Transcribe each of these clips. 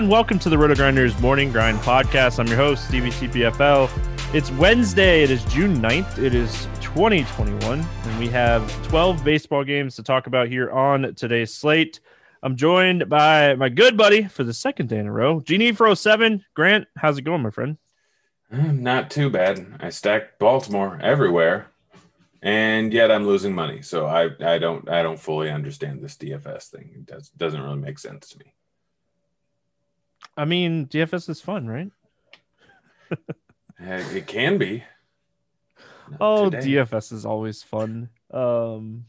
Everyone, welcome to the RotoGrinders Morning Grind Podcast. I'm your host, Stevie TPFL. It's Wednesday, it is June 9th, it is 2021, and we have 12 baseball games to talk about here on today's slate. I'm joined by my good buddy for the second day in a row, Genie for 07. Grant, how's it going, my friend? Mm, not too bad. I stacked Baltimore everywhere, and yet I'm losing money. So I, I don't I don't fully understand this DFS thing. It does doesn't really make sense to me. I mean, DFS is fun, right? It can be. Not Oh, today. DFS is always fun. Um,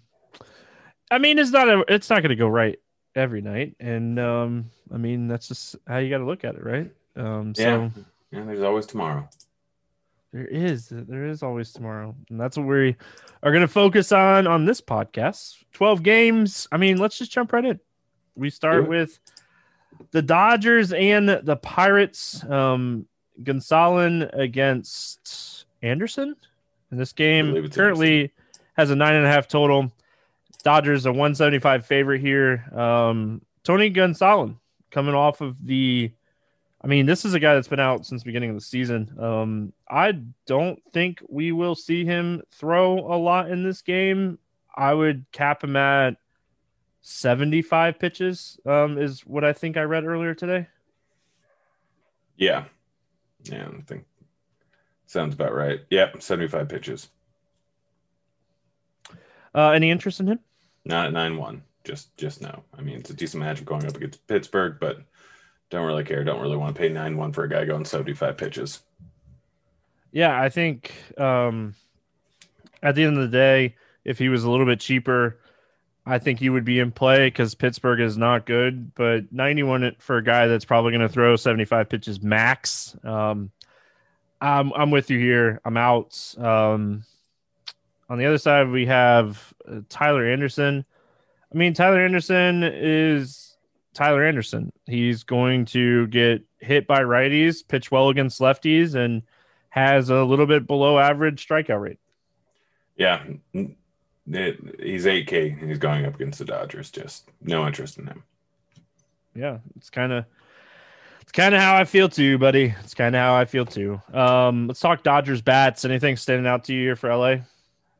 I mean, it's not a, it's not going to go right every night, and um, I mean that's just how you got to look at it, right? Um, so Yeah. Yeah, there's always tomorrow. there is, there is always tomorrow, and that's what we are going to focus on on this podcast. Twelve games. I mean, let's just jump right in. We start with the Dodgers and the Pirates. Um, Gonsolin against Anderson in this game. Currently has a nine and a half total. Dodgers a 175 favorite here. Um, Tony Gonsolin coming off of the. I mean, this is a guy that's been out since the beginning of the season. Um, I don't think we will see him throw a lot in this game. I would cap him at 75 pitches, um, is what I think I read earlier today. Yeah. Yeah, I think sounds about right. Yep, 75 pitches. Uh, any interest in him? Not at 9-1. Just just no. I mean, it's a decent matchup going up against Pittsburgh, but don't really care. Don't really want to pay 9-1 for a guy going 75 pitches. Yeah, I think um, at the end of the day, if he was a little bit cheaper, I think he would be in play because Pittsburgh is not good. But 91 for a guy that's probably going to throw 75 pitches max. Um, I'm I'm with you here. I'm out. Um, on the other side, we have uh, Tyler Anderson. I mean, Tyler Anderson is Tyler Anderson. He's going to get hit by righties, pitch well against lefties, and has a little bit below average strikeout rate. Yeah, it, he's 8K. He's going up against the Dodgers. Just no interest in him. Yeah, it's kind of it's kind of how I feel too, buddy. It's kind of how I feel too. Um, let's talk Dodgers bats. Anything standing out to you here for LA?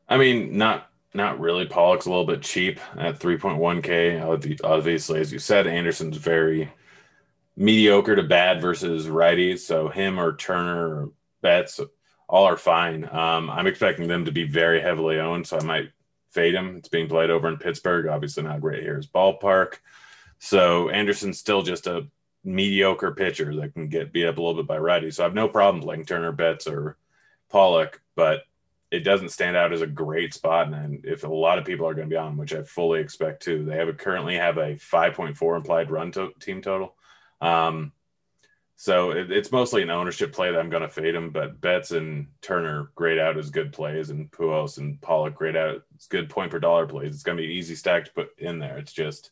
I mean, not not really. Pollock's a little bit cheap at 3.1K. Obviously, as you said, Anderson's very mediocre to bad versus righties. So him or Turner or Betts, all are fine. Um, I'm expecting them to be very heavily owned, so I might fade him. It's being played over in Pittsburgh. Obviously, not great here is ballpark. So Anderson's still just a mediocre pitcher that can get beat up a little bit by righties. So I have no problem playing Turner, Betts, or Pollock, but it doesn't stand out as a great spot. And if a lot of people are going to be on, which I fully expect to, they have a, currently have a 5.4 implied run to, team total. Um, so it, it's mostly an ownership play that I'm going to fade him, but Betts and Turner grade out as good plays, and Pujols and Pollock grade out as good point per dollar plays. It's going to be easy stack to put in there. It's just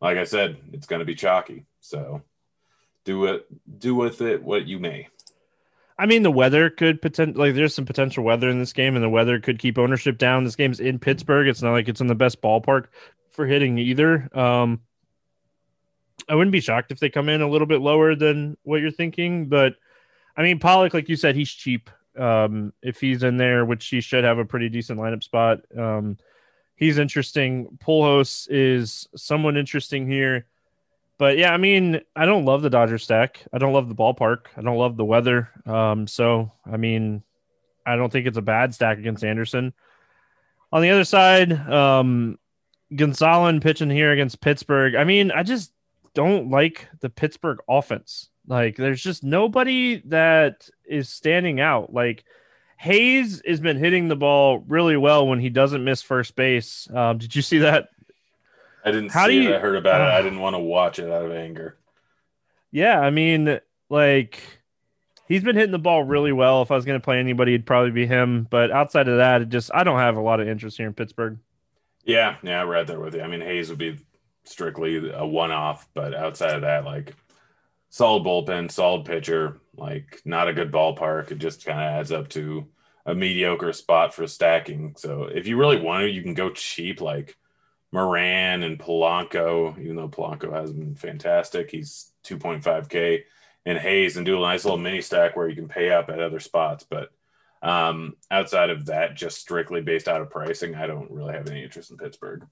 like I said, it's going to be chalky. So do it, do with it what you may. I mean, the weather could potentially like there's some potential weather in this game, and the weather could keep ownership down. This game's in Pittsburgh. It's not like it's in the best ballpark for hitting either. Um, I wouldn't be shocked if they come in a little bit lower than what you're thinking, but I mean, Pollock, like you said, he's cheap. Um, if he's in there, which he should have a pretty decent lineup spot. Um, he's interesting. Pujols is somewhat interesting here. But yeah, I mean, I don't love the Dodger stack. I don't love the ballpark. I don't love the weather. Um, so I mean, I don't think it's a bad stack against Anderson. On the other side, um, Gonsolin pitching here against Pittsburgh. I mean, I just don't like the Pittsburgh offense. Like, there's just nobody that is standing out. Like, Hayes has been hitting the ball really well when he doesn't miss first base. Um, did you see that? I didn't How see do it. you- I heard about it. Ah. I didn't want to watch it out of anger. Yeah, I mean, like he's been hitting the ball really well. If I was going to play anybody, it'd probably be him. But outside of that, it just I don't have a lot of interest here in Pittsburgh. Yeah, yeah, right there with you. I mean, Hayes would be strictly a one-off, but outside of that, like solid bullpen, solid pitcher, like not a good ballpark. It just kind of adds up to a mediocre spot for stacking. So if you really want to, you can go cheap, like Moran and Polanco, even though Polanco has been fantastic, he's 2.5K and Hayes and do a nice little mini stack where you can pay up at other spots. But um, outside of that, just strictly based out of pricing, I don't really have any interest in Pittsburgh.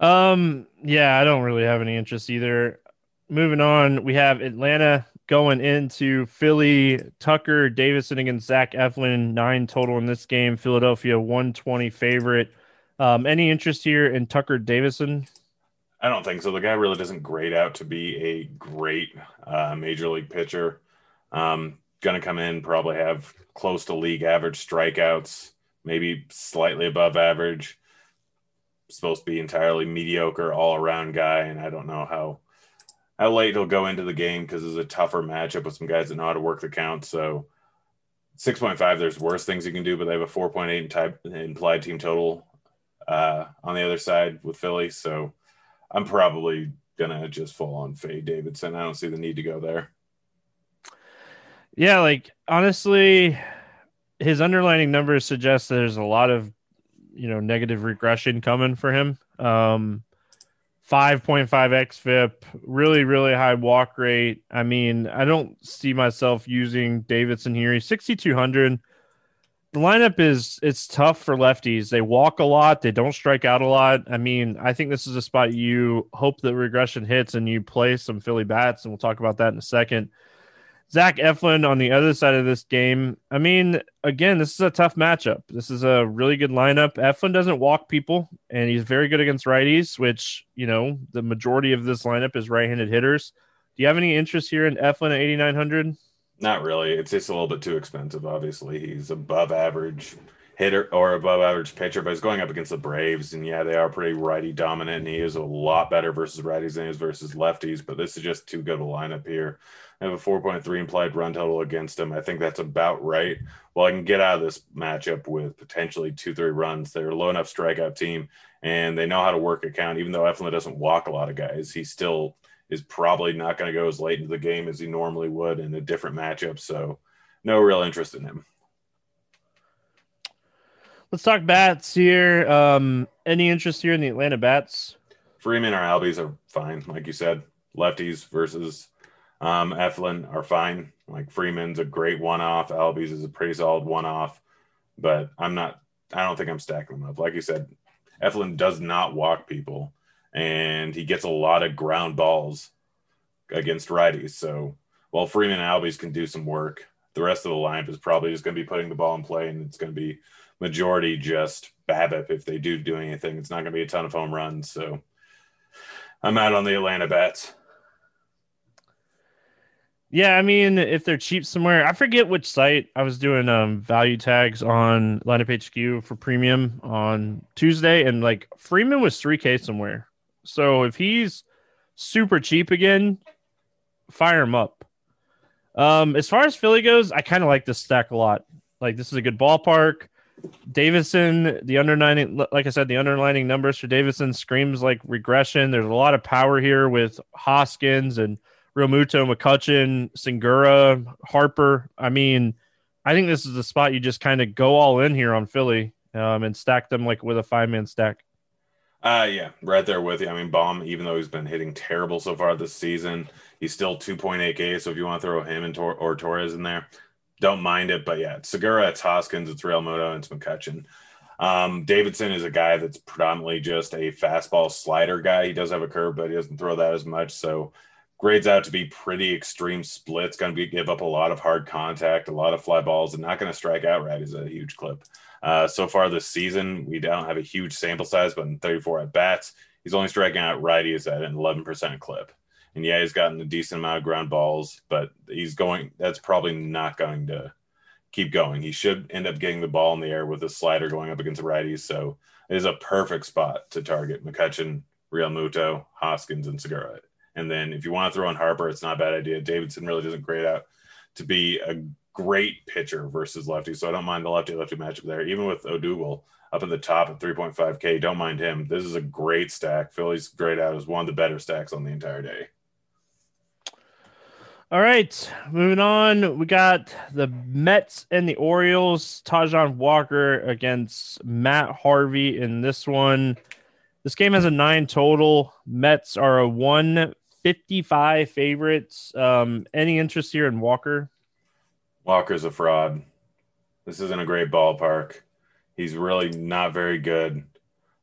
Um, yeah, I don't really have any interest either. Moving on, we have Atlanta going into Philly. Tucker Davidson against Zach Eflin, nine total in this game. Philadelphia 120 favorite. Um, any interest here in Tucker Davidson? I don't think so. The guy really doesn't grade out to be a great uh, major league pitcher. Um, going to come in, probably have close to league average strikeouts, maybe slightly above average. Supposed to be entirely mediocre all around guy, and I don't know how how late he'll go into the game because it's a tougher matchup with some guys that know how to work the count. So 6.5, there's worse things you can do, but they have a 4.8 type implied team total uh, on the other side with Philly. So I'm probably gonna just full on fade Davidson. I don't see the need to go there. Yeah, like honestly, his underlining numbers suggest there's a lot of you know negative regression coming for him. Um 5.5 xFIP, really, really high walk rate. I mean, I don't see myself using Davidson here. He's 6,200 the lineup is it's tough for lefties. They walk a lot. They don't strike out a lot. I mean, I think this is a spot you hope that regression hits and you play some Philly bats, and we'll talk about that in a second. Zach Eflin on the other side of this game. I mean, again, this is a tough matchup. This is a really good lineup. Eflin doesn't walk people, and he's very good against righties, which, you know, the majority of this lineup is right handed hitters. Do you have any interest here in Eflin at 8,900? Not really. It's just a little bit too expensive. Obviously, he's above average hitter or above average pitcher, but he's going up against the Braves, and yeah, they are pretty righty dominant. And he is a lot better versus righties than he is versus lefties. But this is just too good a lineup here. I have a 4.3 implied run total against him. I think that's about right. Well, I can get out of this matchup with potentially two, three runs. They're a low enough strikeout team, and they know how to work a count. Even though Eflin doesn't walk a lot of guys, he still is probably not going to go as late into the game as he normally would in a different matchup. So, no real interest in him. Let's talk bats here. Um, any interest here in the Atlanta bats? Freeman or Albies are fine, like you said. Lefties versus um, Eflin are fine. Like Freeman's a great one-off. Albies is a pretty solid one-off, but I'm not. I don't think I'm stacking them up. Like you said, Eflin does not walk people and he gets a lot of ground balls against righties. So while Freeman and Albies can do some work, the rest of the lineup is probably just going to be putting the ball in play, and it's going to be majority just BABIP if they do do anything. It's not going to be a ton of home runs. So I'm out on the Atlanta bats. Yeah, I mean, if they're cheap somewhere, I forget which site I was doing um value tags on lineup HQ for premium on Tuesday, and like Freeman was 3K somewhere. So if he's super cheap again, fire him up. Um, as far as Philly goes, I kind of like this stack a lot. Like this is a good ballpark. Davidson, the underlining, like I said, the underlining numbers for Davidson screams like regression. There's a lot of power here with Hoskins and Realmuto, McCutchen, Segura, Harper. I mean, I think this is the spot you just kind of go all in here on Philly um, and stack them like with a five man stack. Uh yeah, right there with you. I mean, Bohm, even though he's been hitting terrible so far this season, he's still 2.8K. So if you want to throw him and Tor- or Torres in there, don't mind it. But yeah, it's Segura, it's Hoskins, it's Realmuto, and it's McCutchen. Um, Davidson is a guy that's predominantly just a fastball slider guy. He does have a curve, but he doesn't throw that as much. So grades out to be pretty extreme splits. Going to be give up a lot of hard contact, a lot of fly balls, and not going to strike out right is a huge clip. Uh, so far this season, we don't have a huge sample size, but in 34 at bats, he's only striking out righties at an 11% clip. And yeah, he's gotten a decent amount of ground balls, but he's going, that's probably not going to keep going. He should end up getting the ball in the air with a slider going up against righties. So it is a perfect spot to target McCutchen, Realmuto, Hoskins, and Segura. And then if you want to throw in Harper, it's not a bad idea. Davidson really doesn't grade out to be a great pitcher versus lefty. So I don't mind the lefty lefty matchup there. Even with Odubel up at the top at 3.5K, don't mind him. This is a great stack. Philly's grayed out as one of the better stacks on the entire day. All right, moving on. We got the Mets and the Orioles. Taijuan Walker against Matt Harvey in this one. This game has a nine total. Mets are a 155 favorites. Um, any interest here in Walker? Walker's a fraud. This isn't a great ballpark. He's really not very good.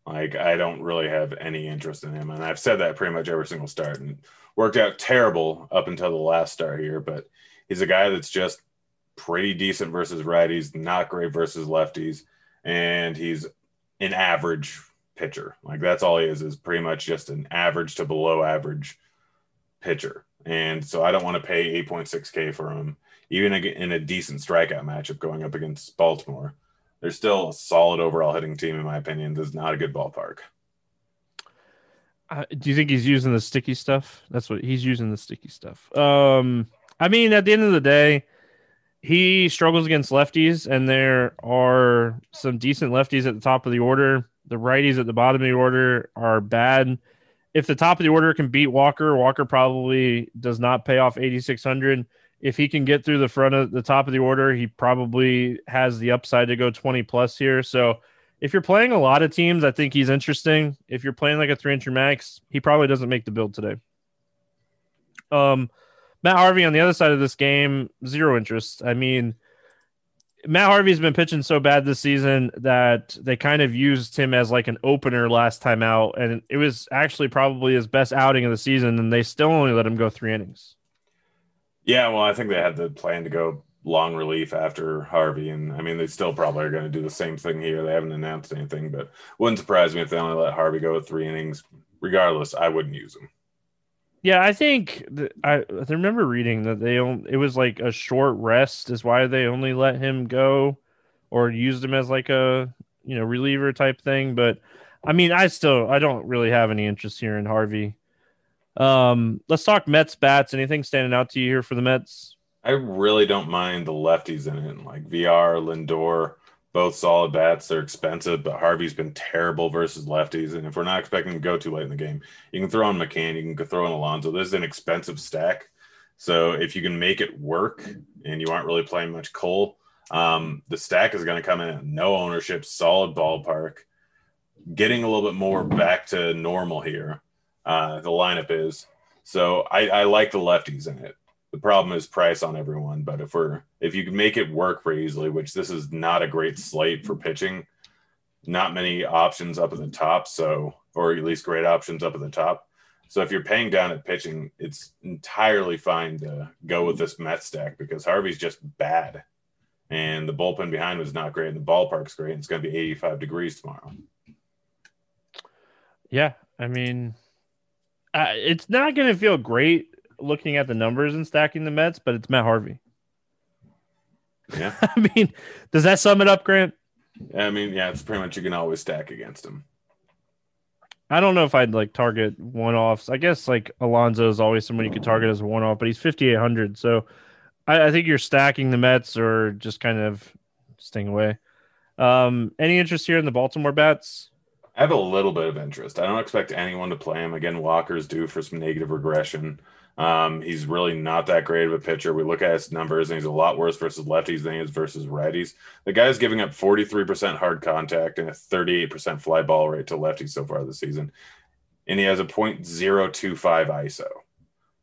Like I don't really have any interest in him, and I've said that pretty much every single start. And worked out terrible up until the last start here, but he's a guy that's just pretty decent versus righties, not great versus lefties, and he's an average pitcher. Like that's all he is is pretty much just an average to below average pitcher. And so I don't want to pay 8.6k for him even in a decent strikeout matchup going up against Baltimore. They're still a solid overall hitting team in my opinion. This is not a good ballpark. Uh, do you think he's using the sticky stuff? That's what he's using the sticky stuff. Um, I mean, at the end of the day, he struggles against lefties, and there are some decent lefties at the top of the order. The righties at the bottom of the order are bad. If the top of the order can beat Walker, Walker probably does not pay off 8,600. If he can get through the front of the top of the order, he probably has the upside to go 20 plus here. So if you're playing a lot of teams, I think he's interesting. If you're playing like a 300 max, he probably doesn't make the build today. Um, Matt Harvey on the other side of this game, zero interest. I mean, Matt Harvey's been pitching so bad this season that they kind of used him as like an opener last time out, and it was actually probably his best outing of the season, and they still only let him go three innings. Yeah, well, I think they had the plan to go long relief after Harvey. And I mean, they still probably are going to do the same thing here. They haven't announced anything, but wouldn't surprise me if they only let Harvey go three innings. Regardless, I wouldn't use him. Yeah, I think I, I remember reading that they only, it was like a short rest is why they only let him go or used him as like a you know reliever type thing. But I mean, I still I don't really have any interest here in Harvey. Um, let's talk Mets bats. Anything standing out to you here for the Mets? I really don't mind the lefties in it, like VR, Lindor, both solid bats. They're expensive, but Harvey's been terrible versus lefties. And if we're not expecting to go too late in the game, you can throw in McCann, you can throw in Alonso. This is an expensive stack. So if you can make it work and you aren't really playing much Cole, um, the stack is going to come in at no ownership, solid ballpark, getting a little bit more back to normal here. Uh, the lineup is. So I, I like the lefties in it the problem is price on everyone. But if we're if you can make it work pretty easily, which this is not a great slate for pitching, not many options up at the top. So or at least great options up at the top. So if you're paying down at pitching, it's entirely fine to go with this Met stack because Harvey's just bad. And the bullpen behind was not great, and the ballpark's great. And it's going to be 85 degrees tomorrow. Yeah, I mean, uh, it's not going to feel great looking at the numbers and stacking the Mets, but it's Matt Harvey. Yeah. I mean, does that sum it up, Grant? I mean, yeah, it's pretty much you can always stack against him. I don't know if I'd like target one offs. I guess like Alonso is always someone you could target as a one off, but he's 5,800. So I, I, think you're stacking the Mets or just kind of staying away. Um, any interest here in the Baltimore bats? I have a little bit of interest. I don't expect anyone to play him. Again, Walker's due for some negative regression. Um, he's really not that great of a pitcher. We look at his numbers, and he's a lot worse versus lefties than he is versus righties. The guy's giving up 43% hard contact and a 38% fly ball rate to lefties so far this season. And he has a .025 ISO.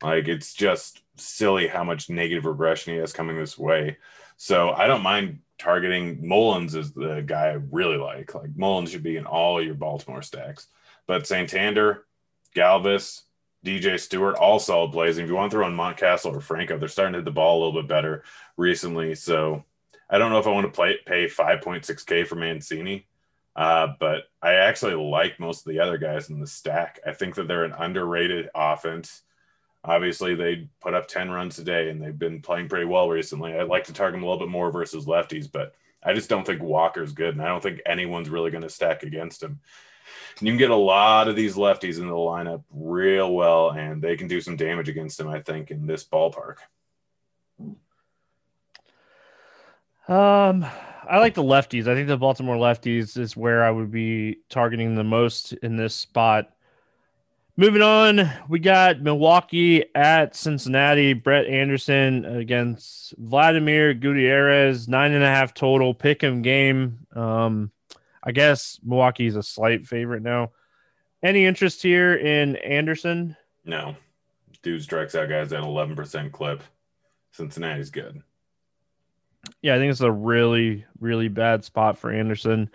Like, it's just silly how much negative regression he has coming this way. So I don't mind targeting Mullins is the guy I really like. Like Mullins should be in all your Baltimore stacks. But Santander, Galvis, DJ Stewart, all solid if you want to throw in Mountcastle or Franco, they're starting to hit the ball a little bit better recently. So I don't know if I want to play pay 5.6K for Mancini, uh, but I actually like most of the other guys in the stack. I think that they're an underrated offense. Obviously, they put up 10 runs a day and they've been playing pretty well recently. I'd like to target them a little bit more versus lefties, but I just don't think Walker's good. And I don't think anyone's really going to stack against him you can get a lot of these lefties in the lineup real well, and they can do some damage against him, I think, in this ballpark. Um, I like the lefties. I think the Baltimore lefties is where I would be targeting the most in this spot. Moving on, we got Milwaukee at Cincinnati. Brett Anderson against Vladimir Gutierrez, nine and a half total. Pick 'em game. Um, I guess Milwaukee's a slight favorite now. Any interest here in Anderson? No. Dude strikes out guys at 11% clip. Cincinnati's good. Yeah, I think it's a really, really bad spot for Anderson.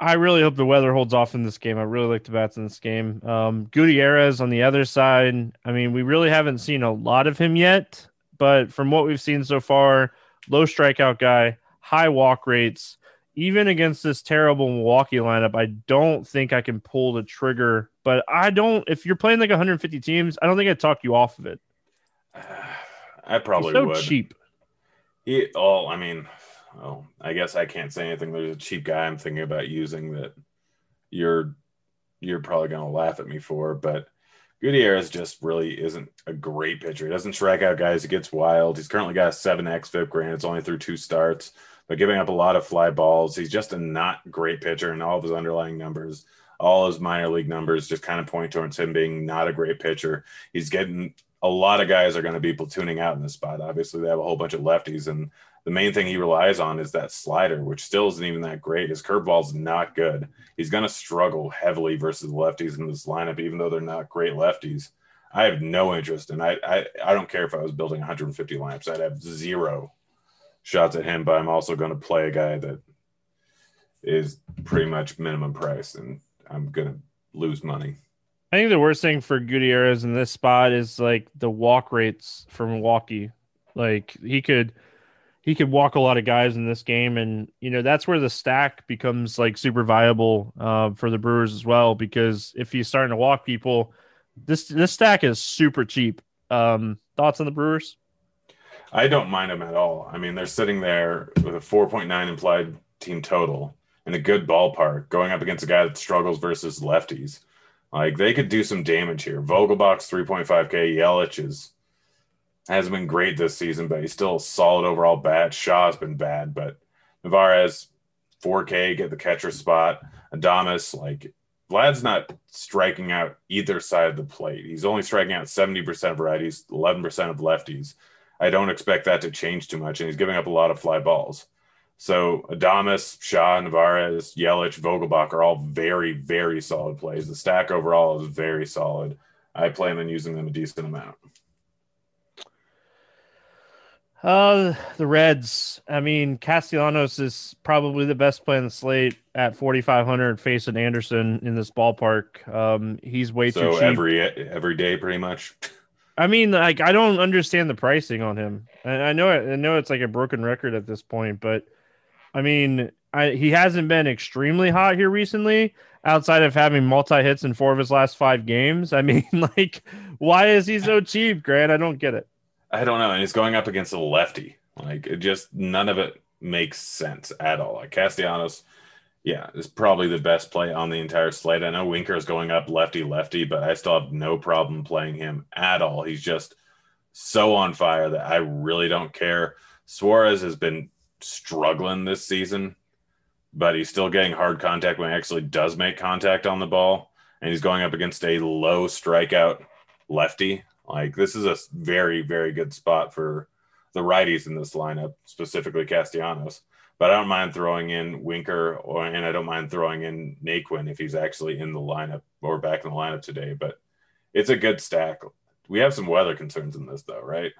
I really hope the weather holds off in this game. I really like the bats in this game. Um, Gutierrez on the other side. I mean, we really haven't seen a lot of him yet, but from what we've seen so far, low strikeout guy, high walk rates. Even against this terrible Milwaukee lineup, I don't think I can pull the trigger. But I don't. If you're playing like 150 teams, I don't think I'd talk you off of it. I probably so would. cheap. He, oh, I mean, oh, I guess I can't say anything. There's a cheap guy I'm thinking about using that you're you're probably gonna laugh at me for, but Gutierrez just really isn't a great pitcher. He doesn't strike out guys. He gets wild. He's currently got a seven xFIP. Granted, it's only through two starts, but giving up a lot of fly balls. He's just a not great pitcher, and all of his underlying numbers, all his minor league numbers, just kind of point towards him being not a great pitcher. He's getting a lot of guys are going to be platooning out in this spot. Obviously, they have a whole bunch of lefties, and the main thing he relies on is that slider, which still isn't even that great. His curveball's not good. He's going to struggle heavily versus lefties in this lineup, even though they're not great lefties. I have no interest, and I, I I don't care if I was building 150 lamps. I'd have zero shots at him, but I'm also going to play a guy that is pretty much minimum price, and I'm going to lose money. I think the worst thing for Gutierrez in this spot is like the walk rates for Milwaukee. Like he could he could walk a lot of guys in this game, and you know that's where the stack becomes like super viable uh, for the Brewers as well. Because if he's starting to walk people, this this stack is super cheap. Um, thoughts on the Brewers? I don't mind them at all. I mean, they're sitting there with a 4.9 implied team total in a good ballpark, going up against a guy that struggles versus lefties. Like they could do some damage here. Vogelbach's 3.5K. Yelich is hasn't been great this season, but he's still solid overall bat. Shaw's been bad, but Narvaez 4K get the catcher spot. Adames like Vlad's not striking out either side of the plate. He's only striking out 70% of righties, 11% of lefties. I don't expect that to change too much, and he's giving up a lot of fly balls. So Adames, Shaw, Narvaez, Yelich, Vogelbach are all very, very solid plays. The stack overall is very solid. I plan on using them a decent amount. Uh, the Reds. I mean, Castellanos is probably the best play in the slate at 4,500 facing Anderson in this ballpark. Um, he's way so too cheap. every every day, pretty much. I mean, like I don't understand the pricing on him. And I know I know it's like a broken record at this point, but I mean, I, he hasn't been extremely hot here recently, outside of having multi hits in four of his last five games. I mean, like, why is he so cheap, Grant? I don't get it. I don't know. And he's going up against a lefty. Like, it just none of it makes sense at all. Like, Castellanos, yeah, it's probably the best play on the entire slate. I know Winker is going up lefty lefty, but I still have no problem playing him at all. He's just so on fire that I really don't care. Suarez has been struggling this season, but he's still getting hard contact when he actually does make contact on the ball. And he's going up against a low strikeout lefty. Like this is a very, very good spot for the righties in this lineup, specifically Castellanos. But I don't mind throwing in Winker or and I don't mind throwing in Naquin if he's actually in the lineup or back in the lineup today. But it's a good stack. We have some weather concerns in this though, right?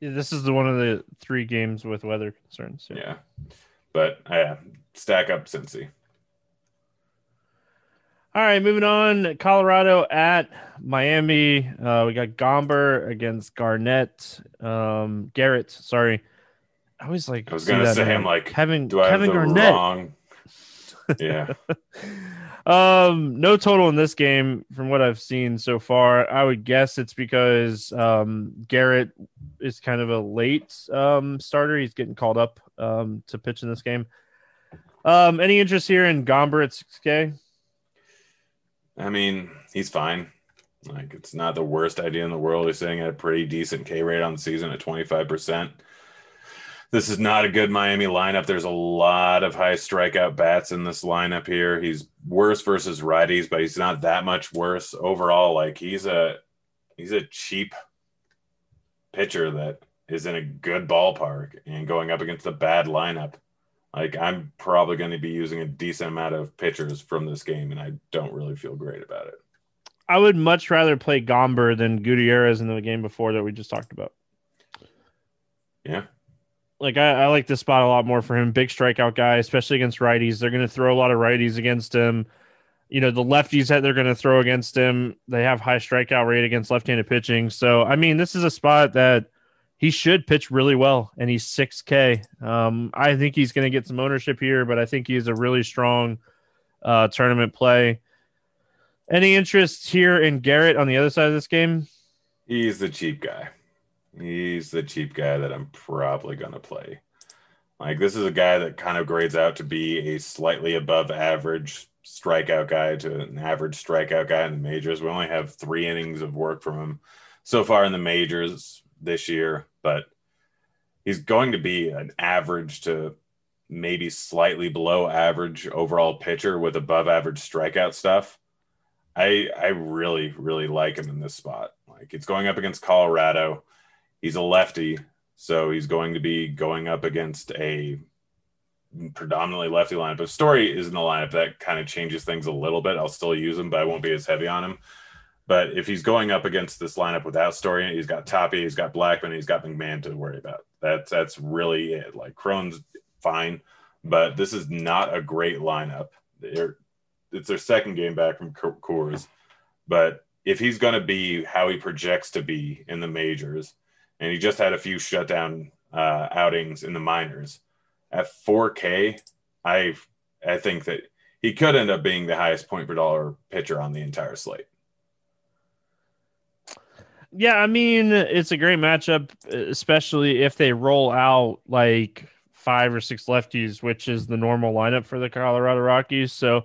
Yeah, this is the one of the three games with weather concerns. Yeah. yeah. But yeah, stack up Cincy. All right, moving on. Colorado at Miami. Uh, we got Gomber against Garnett. Um, Garrett, sorry. I always like. I was gonna say, I'm like Kevin. Do I Kevin Garnett. wrong? Yeah. um, no total in this game from what I've seen so far. I would guess it's because um, Garrett is kind of a late um, starter. He's getting called up um, to pitch in this game. Um, any interest here in Gomber at 6K? I mean, he's fine. Like it's not the worst idea in the world. He's sitting at a pretty decent K rate on the season at 25%. This is not a good Miami lineup. There's a lot of high strikeout bats in this lineup here. He's worse versus righties, but he's not that much worse overall. Like he's a he's a cheap pitcher that is in a good ballpark and going up against a bad lineup. Like I'm probably going to be using a decent amount of pitchers from this game, and I don't really feel great about it. I would much rather play Gomber than Gutierrez in the game before that we just talked about. Yeah, like I, I, like this spot a lot more for him. Big strikeout guy, especially against righties. They're going to throw a lot of righties against him. You know, the lefties that they're going to throw against him, they have high strikeout rate against left-handed pitching. So, I mean, this is a spot that he should pitch really well, and he's 6K. Um, I think he's going to get some ownership here, but I think he's a really strong uh, tournament play. Any interest here in Garrett on the other side of this game? He's the cheap guy. He's the cheap guy that I'm probably going to play. Like, this is a guy that kind of grades out to be a slightly above average strikeout guy to an average strikeout guy in the majors. We only have three innings of work from him so far in the majors this year, but he's going to be an average to maybe slightly below average overall pitcher with above average strikeout stuff. I I really really like him in this spot. Like it's going up against Colorado he's a lefty, so he's going to be going up against a predominantly lefty lineup. If Story is in the lineup, that kind of changes things a little bit. I'll still use him, but I won't be as heavy on him. But if he's going up against this lineup without Story, he's got Tapia, he's got Blackmon, he's got McMahon to worry about. That's that's really it. Like Cron's fine, but this is not a great lineup. They're, it's their second game back from Coors, but if he's going to be how he projects to be in the majors, and he just had a few shutdown uh, outings in the minors. At 4K, I I think that he could end up being the highest point per dollar pitcher on the entire slate. Yeah, I mean it's a great matchup, especially if they roll out like five or six lefties, which is the normal lineup for the Colorado Rockies. So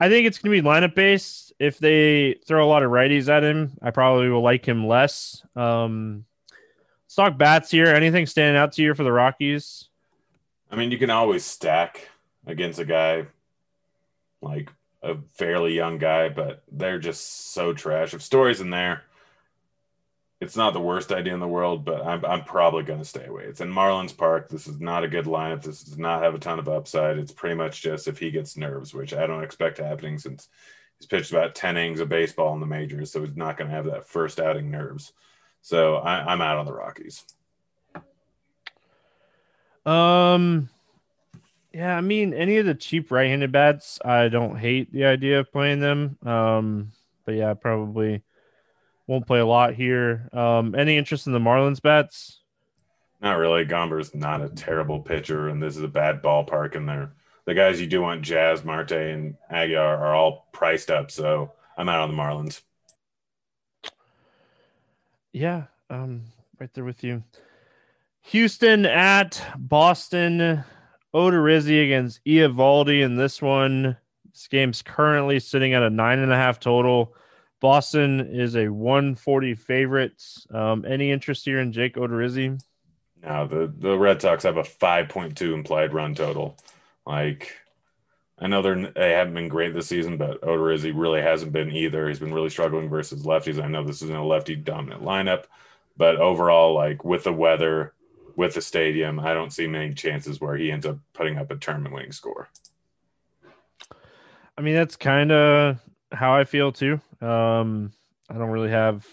I think it's going to be lineup based. If they throw a lot of righties at him, I probably will like him less. Um, Stock bats here. Anything standing out to you for the Rockies? I mean, you can always stack against a guy like a fairly young guy, but they're just so trash. If Story's in there, it's not the worst idea in the world, but I'm, I'm probably going to stay away. It's in Marlins Park. This is not a good lineup. This does not have a ton of upside. It's pretty much just if he gets nerves, which I don't expect happening since he's pitched about 10 innings of baseball in the majors. So he's not going to have that first outing nerves. So I, I'm out on the Rockies. Um, yeah, I mean, any of the cheap right-handed bats, I don't hate the idea of playing them. Um, but yeah, probably won't play a lot here. Um, any interest in the Marlins bats? Not really. Gomber's not a terrible pitcher, and this is a bad ballpark. And there, the guys you do want, Jazz, Marte, and Aguilar, are all priced up. So I'm out on the Marlins. Yeah, um, right there with you. Houston at Boston. Odorizzi against Eovaldi in this one. This game's currently sitting at a nine and a half total. Boston is a 140 favorites. Um, any interest here in Jake Odorizzi? No, the, the Red Sox have a 5.2 implied run total. Like, I know they're they haven't been great this season, but Odorizzi really hasn't been either. He's been really struggling versus lefties. I know this isn't a lefty dominant lineup, but overall, like with the weather, with the stadium, I don't see many chances where he ends up putting up a tournament winning score. I mean, that's kind of how I feel too. Um, I don't really have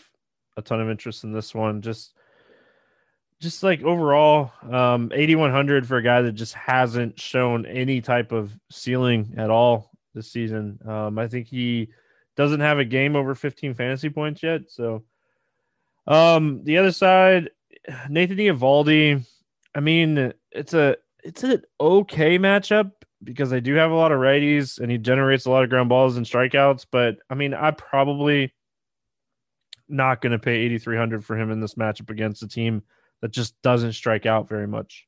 a ton of interest in this one. Just just like overall, um, 8100 for a guy that just hasn't shown any type of ceiling at all this season. Um, I think he doesn't have a game over 15 fantasy points yet. So, um, the other side, Nathan Eovaldi. I mean, it's a it's an okay matchup because I do have a lot of righties and he generates a lot of ground balls and strikeouts. But I mean, I probably not going to pay 8300 for him in this matchup against a team that just doesn't strike out very much.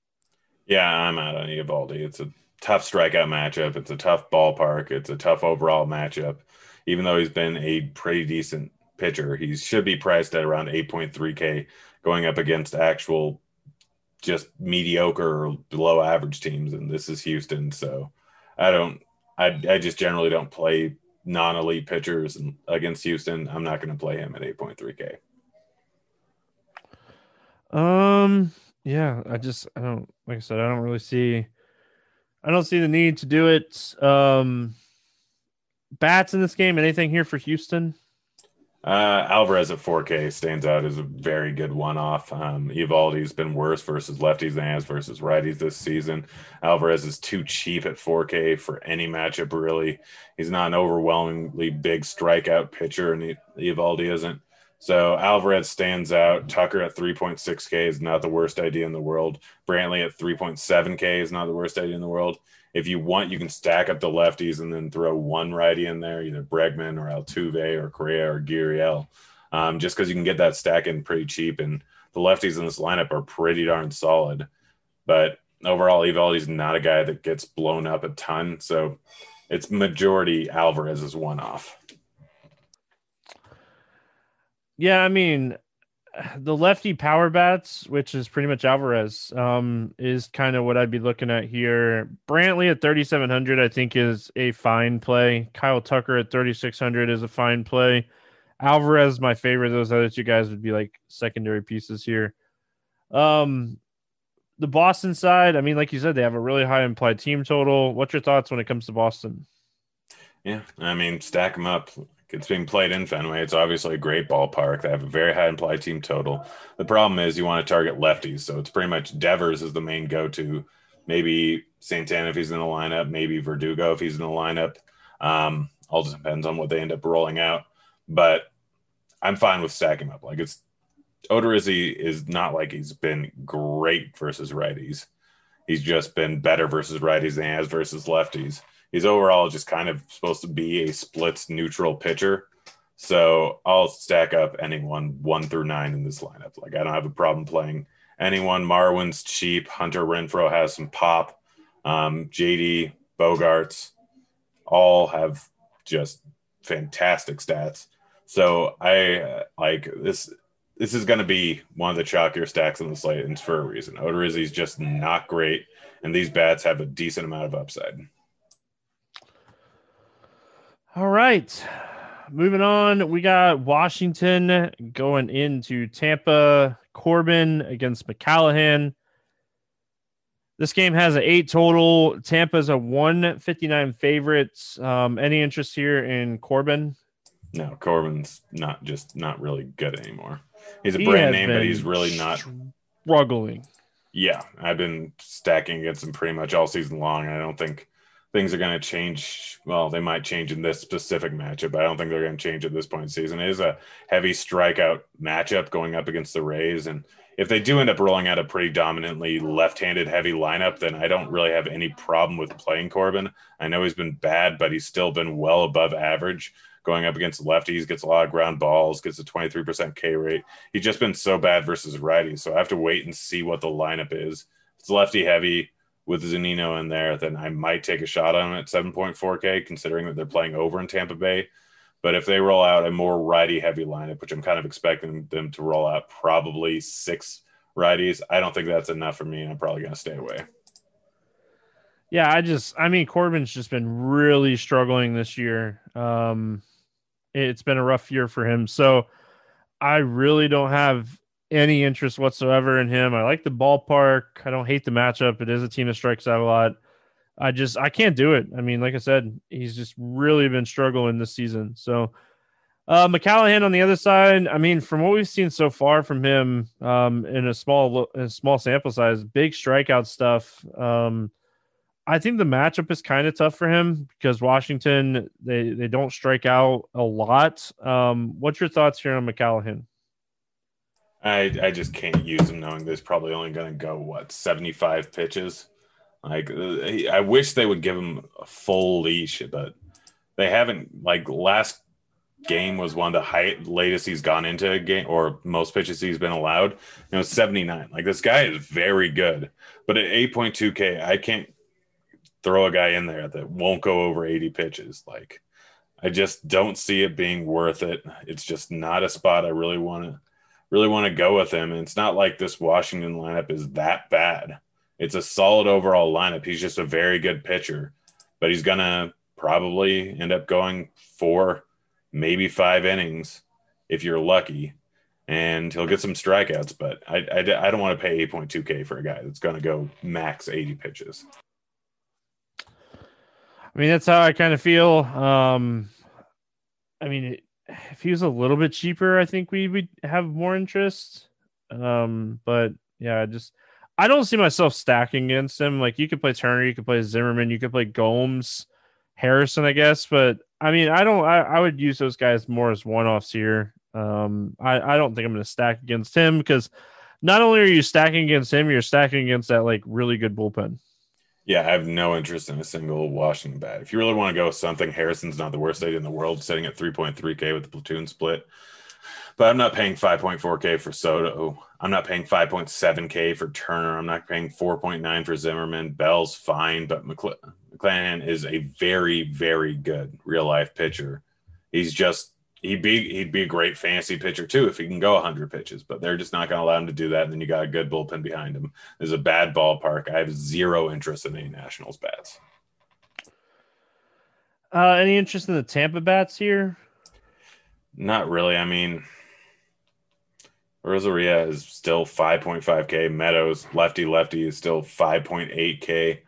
Yeah, I'm out on Eovaldi. It's a tough strikeout matchup. It's a tough ballpark. It's a tough overall matchup. Even though he's been a pretty decent pitcher, he should be priced at around 8.3K going up against actual just mediocre or below average teams, and this is Houston. So I don't, I, I just generally don't play non elite pitchers against Houston. I'm not going to play him at 8.3K. Um, yeah, I just, I don't, like I said, I don't really see, I don't see the need to do it. Um, bats in this game, anything here for Houston? Uh, Alvarez at 4K stands out as a very good one-off. Um, Eovaldi's been worse versus lefties than has versus righties this season. Alvarez is too cheap at 4K for any matchup. Really, he's not an overwhelmingly big strikeout pitcher, and Eovaldi isn't. So Alvarez stands out. Tucker at 3.6K is not the worst idea in the world. Brantley at 3.7K is not the worst idea in the world if you want, you can stack up the lefties and then throw one righty in there, either Bregman or Altuve or Correa or Gurriel, um, just because you can get that stack in pretty cheap. And the lefties in this lineup are pretty darn solid. But overall, Eovaldi's not a guy that gets blown up a ton. So it's majority Alvarez is one off. Yeah, I mean, the lefty power bats, which is pretty much Alvarez, um, is kind of what I'd be looking at here. Brantley at 3,700, I think, is a fine play. Kyle Tucker at 3,600 is a fine play. Alvarez, my favorite. Those other two guys would be like secondary pieces here. Um, the Boston side, I mean, like you said, they have a really high implied team total. What's your thoughts when it comes to Boston? Yeah, I mean, stack them up it's being played in Fenway. It's obviously a great ballpark. They have a very high implied team total. The problem is you want to target lefties, so it's pretty much Devers is the main go-to. Maybe Santana if he's in the lineup, maybe Verdugo if he's in the lineup. Um, all just depends on what they end up rolling out. But I'm fine with stacking up. Like it's Odorizzi is not like he's been great versus righties. He's just been better versus righties than he has versus lefties he's overall just kind of supposed to be a splits neutral pitcher. So I'll stack up anyone one through nine in this lineup. Like I don't have a problem playing anyone. Marwin's cheap. Hunter Renfroe has some pop. Um, JD Bogaerts all have just fantastic stats. So I uh, like this. This is going to be one of the chalkier stacks on the slate, and for a reason. Odorizzi's just not great, and these bats have a decent amount of upside. All right. Moving on, we got Washington going into Tampa. Corbin against McClanahan. This game has an eight total. Tampa's a 159 favorites. Um, any interest here in Corbin? No, Corbin's not just not really good anymore. He's a he brand name, but he's really not struggling. Yeah, I've been stacking against him pretty much all season long. And I don't think things are going to change. Well, they might change in this specific matchup, but I don't think they're going to change at this point in the season. It is a heavy strikeout matchup going up against the Rays. And if they do end up rolling out a pretty dominantly left handed heavy lineup, then I don't really have any problem with playing Corbin. I know he's been bad, but he's still been well above average going up against lefties, gets a lot of ground balls, gets a 23% K rate. He's just been so bad versus righties. So I have to wait and see what the lineup is. It's lefty heavy with Zunino in there, then I might take a shot on it at 7.4K, considering that they're playing over in Tampa Bay. But if they roll out a more righty heavy lineup, which I'm kind of expecting them to roll out probably six righties, I don't think that's enough for me. And I'm probably going to stay away. Yeah, I just, I mean, Corbin's just been really struggling this year. Um, it's been a rough year for him. So I really don't have any interest whatsoever in him. I like the ballpark. I don't hate the matchup. It is a team that strikes out a lot. I just I can't do it. I mean, like I said, he's just really been struggling this season. So uh McClanahan on the other side, I mean, from what we've seen so far from him, um, in a small in a small sample size, big strikeout stuff. Um, I think the matchup is kind of tough for him because Washington they they don't strike out a lot. Um, what's your thoughts here on McClanahan? I I just can't use him knowing there's probably only going to go what 75 pitches. Like uh, I wish they would give him a full leash, but they haven't. Like last game was one of the high, latest he's gone into a game or most pitches he's been allowed. You know, 79. Like this guy is very good, but at 8.2K, I can't throw a guy in there that won't go over 80 pitches. Like I just don't see it being worth it. It's just not a spot I really want to really want to go with him. And it's not like this Washington lineup is that bad. It's a solid overall lineup. He's just a very good pitcher, but he's going to probably end up going four, maybe five innings if you're lucky. And he'll get some strikeouts, but I, I, I don't want to pay 8.2K for a guy that's going to go max 80 pitches. I mean, that's how I kind of feel. Um, I mean, if he was a little bit cheaper, I think we would have more interest. Um, but yeah, just I don't see myself stacking against him. Like you could play Turner, you could play Zimmerman, you could play Gomes, Harrison, I guess. But I mean, I don't. I, I would use those guys more as one offs here. Um, I I don't think I'm going to stack against him because not only are you stacking against him, you're stacking against that like really good bullpen. Yeah, I have no interest in a single Washington bat. If you really want to go with something, Harrison's not the worst state in the world, sitting at 3.3K with the platoon split. But I'm not paying 5.4K for Soto. I'm not paying 5.7K for Turner. I'm not paying 4.9 for Zimmerman. Bell's fine, but McCl- McClanahan is a very, very good real life pitcher. He's just he'd be he'd be a great fantasy pitcher too if he can go 100 pitches but they're just not going to allow him to do that. And then you got a good bullpen behind him. There's a bad ballpark. I have zero interest in any nationals bats. Uh any interest in the tampa bats here? Not really. I mean Arozarena is still 5.5k meadows lefty lefty is still 5.8k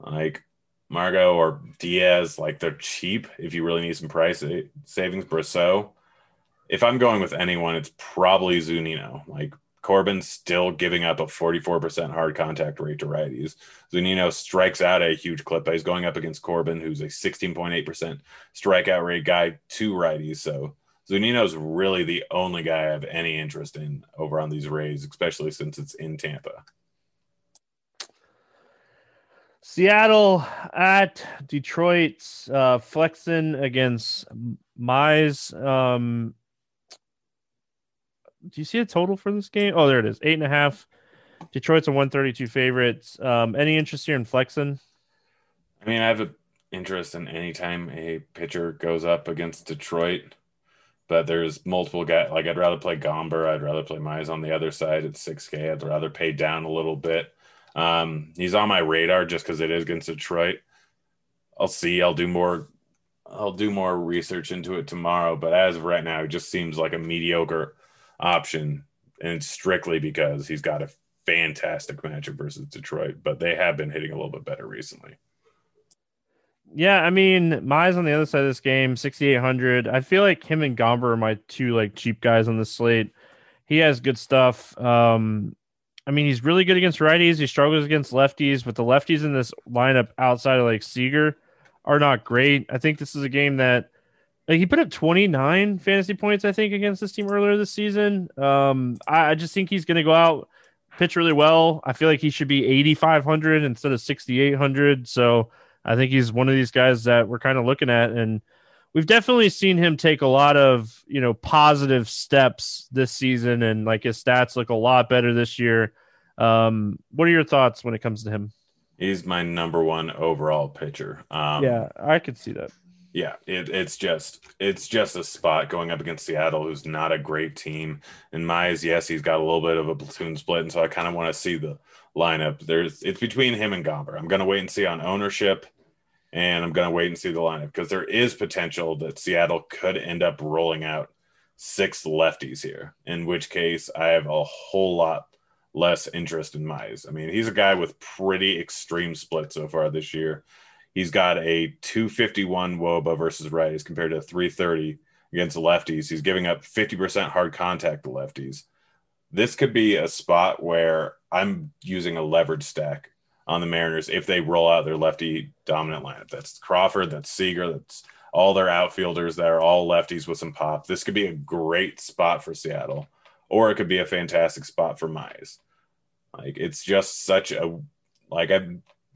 like Margot or Diaz, like they're cheap if you really need some price eh, savings. Brosseau, if I'm going with anyone, it's probably Zunino. Like Corbin's still giving up a 44% hard contact rate to righties. Zunino strikes out a huge clip. He's going up against Corbin, who's a 16.8% strikeout rate guy to righties. So Zunino's really the only guy I have any interest in over on these Rays, especially since it's in Tampa. Seattle at Detroit's uh, Flexen against Mize. Um, do you see a total for this game? Oh, there it is, eight and a half. Detroit's a one thirty two favorites. Um, any interest here in Flexen? I mean, I have an interest in any time a pitcher goes up against Detroit, but there's multiple guys. Like I'd rather play Gomber. I'd rather play Mize on the other side at six K. I'd rather pay down a little bit. Um, he's on my radar just because it is against Detroit. I'll see. I'll do more. I'll do more research into it tomorrow. But as of right now, it just seems like a mediocre option, and strictly because he's got a fantastic matchup versus Detroit. But they have been hitting a little bit better recently. Yeah, I mean, Mize on the other side of this game, 6,800. I feel like him and Gomber are my two like cheap guys on the slate. He has good stuff. Um, I mean, he's really good against righties. He struggles against lefties, but the lefties in this lineup outside of like Seager are not great. I think this is a game that like he put up 29 fantasy points, I think, against this team earlier this season. Um, I, I just think he's going to go out, pitch really well. I feel like he should be 8,500 instead of 6,800. So I think he's one of these guys that we're kind of looking at. And we've definitely seen him take a lot of, you know, positive steps this season. And like his stats look a lot better this year. Um, what are your thoughts when it comes to him? He's my number one overall pitcher. Um, yeah, I could see that. Yeah, it, it's just it's just a spot going up against Seattle, who's not a great team. And Mize, yes, he's got a little bit of a platoon split, and so I kind of want to see the lineup. There's it's between him and Gomber. I'm going to wait and see on ownership, and I'm going to wait and see the lineup because there is potential that Seattle could end up rolling out six lefties here. In which case, I have a whole lot less interest in Mize. I mean, he's a guy with pretty extreme split so far this year. He's got a 251 wOBA versus righties compared to 330 against the lefties. He's giving up 50% hard contact to lefties. This could be a spot where I'm using a leverage stack on the Mariners if they roll out their lefty dominant lineup. That's Crawford, that's Seager, that's all their outfielders that are all lefties with some pop. This could be a great spot for Seattle or it could be a fantastic spot for Mize. Like it's just such a like I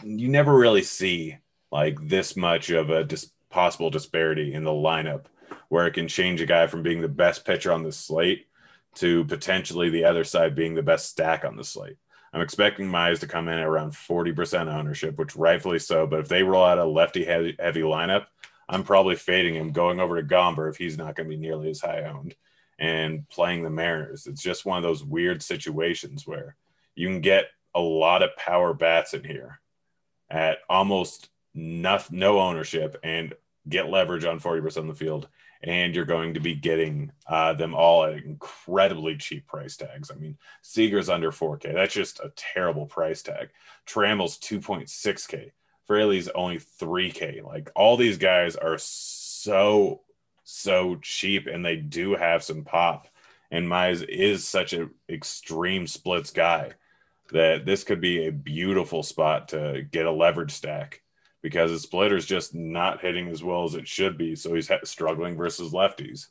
you never really see like this much of a dis- possible disparity in the lineup where it can change a guy from being the best pitcher on the slate to potentially the other side being the best stack on the slate. I'm expecting Mize to come in at around 40% ownership, which rightfully so. But if they roll out a lefty heavy, heavy lineup, I'm probably fading him going over to Gomber if he's not going to be nearly as high owned and playing the Mariners. It's just one of those weird situations where you can get a lot of power bats in here at almost no, no ownership and get leverage on 40% of the field. And you're going to be getting uh, them all at incredibly cheap price tags. I mean, Seager's under 4K. That's just a terrible price tag. Trammell's 2.6K. Fraley's only 3K. Like all these guys are so, so cheap and they do have some pop. And Mize is such an extreme splits guy that this could be a beautiful spot to get a leverage stack because his splitter's just not hitting as well as it should be. So he's struggling versus lefties.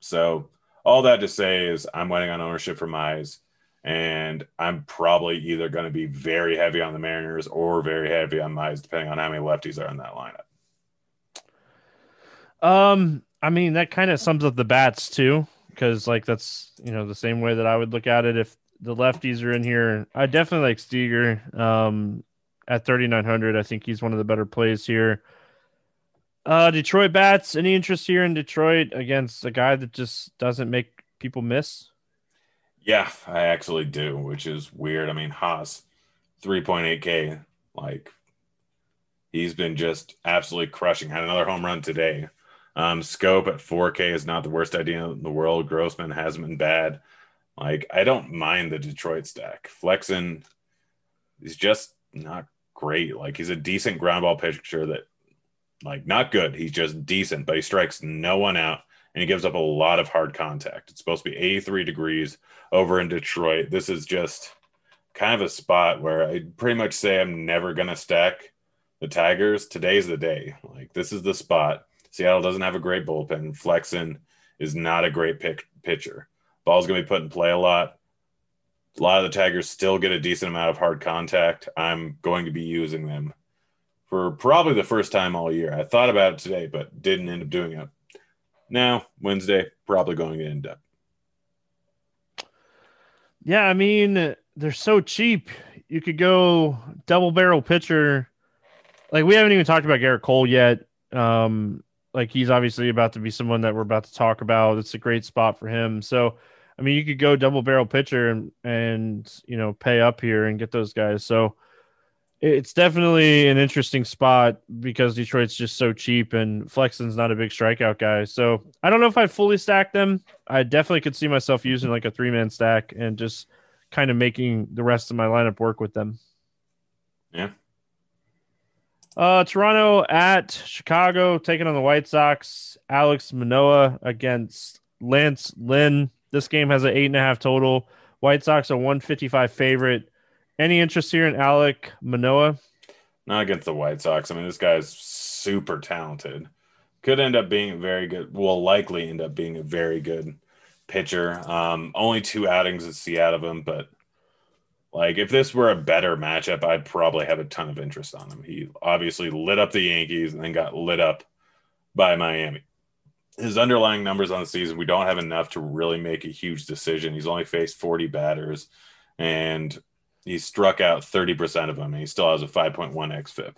So all that to say is I'm waiting on ownership for Mize, and I'm probably either going to be very heavy on the Mariners or very heavy on Mize, depending on how many lefties are in that lineup. Um, I mean that kind of sums up the bats too, because like that's you know the same way that I would look at it if the lefties are in here. I definitely like Seager. Um, at 3900, I think he's one of the better plays here. Uh, Detroit bats. Any interest here in Detroit against a guy that just doesn't make people miss? Yeah, I actually do, which is weird. I mean, Haase, 3.8K, like he's been just absolutely crushing. Had another home run today. Um, Schoop at 4K is not the worst idea in the world. Grossman hasn't been bad. Like, I don't mind the Detroit stack. Flexen is just not great. Like, he's a decent ground ball pitcher that, like, not good. He's just decent, but he strikes no one out and he gives up a lot of hard contact. It's supposed to be 83 degrees over in Detroit. This is just kind of a spot where I pretty much say I'm never going to stack the Tigers. Today's the day. Like, this is the spot. Seattle doesn't have a great bullpen. Flexen is not a great pick, pitcher. Ball's going to be put in play a lot. A lot of the Tigers still get a decent amount of hard contact. I'm going to be using them for probably the first time all year. I thought about it today, but didn't end up doing it. Now, Wednesday, probably going to end up. Yeah, I mean, they're so cheap. You could go double barrel pitcher. Like, we haven't even talked about Gerrit Cole yet. Um, like, he's obviously about to be someone that we're about to talk about. It's a great spot for him. So, I mean, you could go double barrel pitcher and and you know pay up here and get those guys. So it's definitely an interesting spot because Detroit's just so cheap and Flexen's not a big strikeout guy. So I don't know if I'd fully stack them. I definitely could see myself using like a three man stack and just kind of making the rest of my lineup work with them. Yeah. Uh, Toronto at Chicago taking on the White Sox. Alek Manoah against Lance Lynn. This game has an eight and a half total. White Sox a 155 favorite. Any interest here in Alek Manoah? Not against the White Sox. I mean, this guy's super talented. Could end up being very good. Will likely end up being a very good pitcher. Um, only two outings at see out of him, but like if this were a better matchup, I'd probably have a ton of interest on him. He obviously lit up the Yankees and then got lit up by Miami his underlying numbers on the season, we don't have enough to really make a huge decision. He's only faced 40 batters and he struck out 30% of them. And he still has a 5.1 xFIP.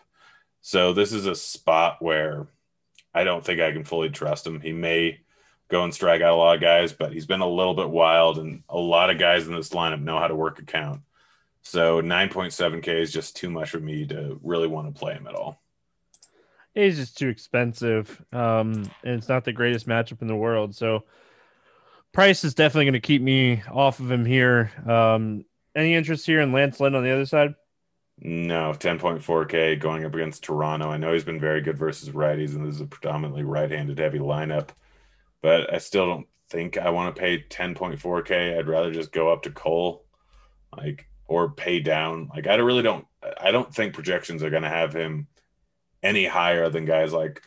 So this is a spot where I don't think I can fully trust him. He may go and strike out a lot of guys, but he's been a little bit wild, and a lot of guys in this lineup know how to work a count. So 9.7K is just too much for me to really want to play him at all he's just too expensive. Um, and it's not the greatest matchup in the world. So price is definitely going to keep me off of him here. Um, any interest here in Lance Lynn on the other side? No, 10.4K going up against Toronto. I know he's been very good versus righties, and this is a predominantly right handed heavy lineup, but I still don't think I want to pay 10.4K. I'd rather just go up to Cole, like, or pay down. Like, I really don't, I don't think projections are going to have him any higher than guys like